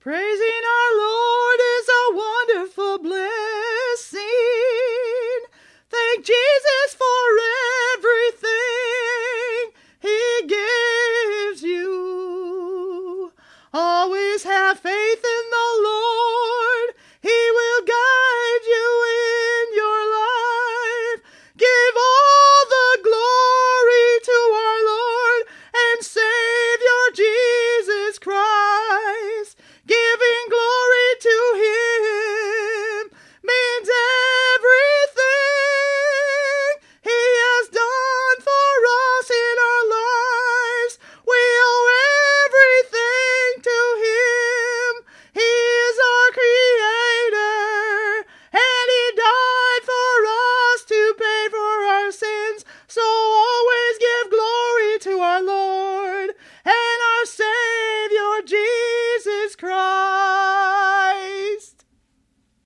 Praising our Lord is a wonderful blessing. Thank Jesus for everything He gives you. Always have faith So